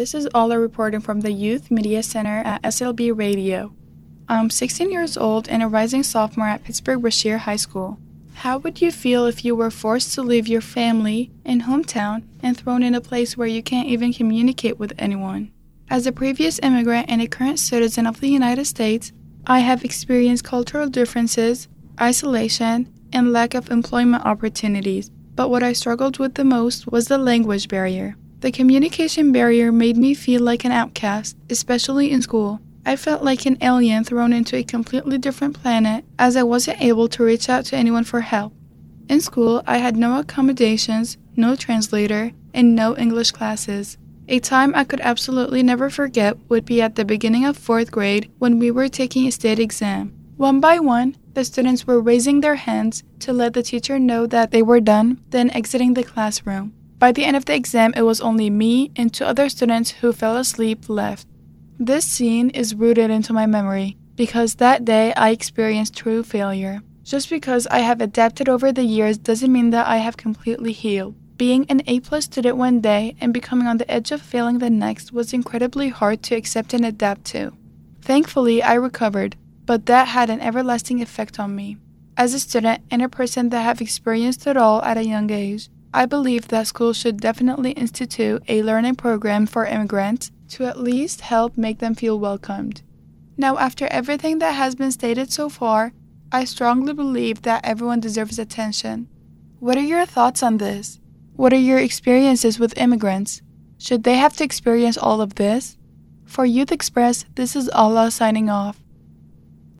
This is Alaa reporting from the Youth Media Center at SLB Radio. I'm 16 years old and a rising sophomore at Pittsburgh Brashear High School. How would you feel if you were forced to leave your family and hometown and thrown in a place where you can't even communicate with anyone? As a previous immigrant and a current citizen of the United States, I have experienced cultural differences, isolation, and lack of employment opportunities. But what I struggled with the most was the language barrier. The communication barrier made me feel like an outcast, especially in school. I felt like an alien thrown into a completely different planet as I wasn't able to reach out to anyone for help. In school, I had no accommodations, no translator, and no English classes. A time I could absolutely never forget would be at the beginning of fourth grade when we were taking a state exam. One by one, the students were raising their hands to let the teacher know that they were done, then exiting the classroom. By the end of the exam, it was only me and two other students who fell asleep left. This scene is rooted into my memory because that day I experienced true failure. Just because I have adapted over the years doesn't mean that I have completely healed. Being an A plus student one day and becoming on the edge of failing the next was incredibly hard to accept and adapt to. Thankfully, I recovered, but that had an everlasting effect on me. As a student and a person that have experienced it all at a young age, I believe that schools should definitely institute a learning program for immigrants to at least help make them feel welcomed. Now, after everything that has been stated so far, I strongly believe that everyone deserves attention. What are your thoughts on this? What are your experiences with immigrants? Should they have to experience all of this? For Youth Express, this is Alaa signing off.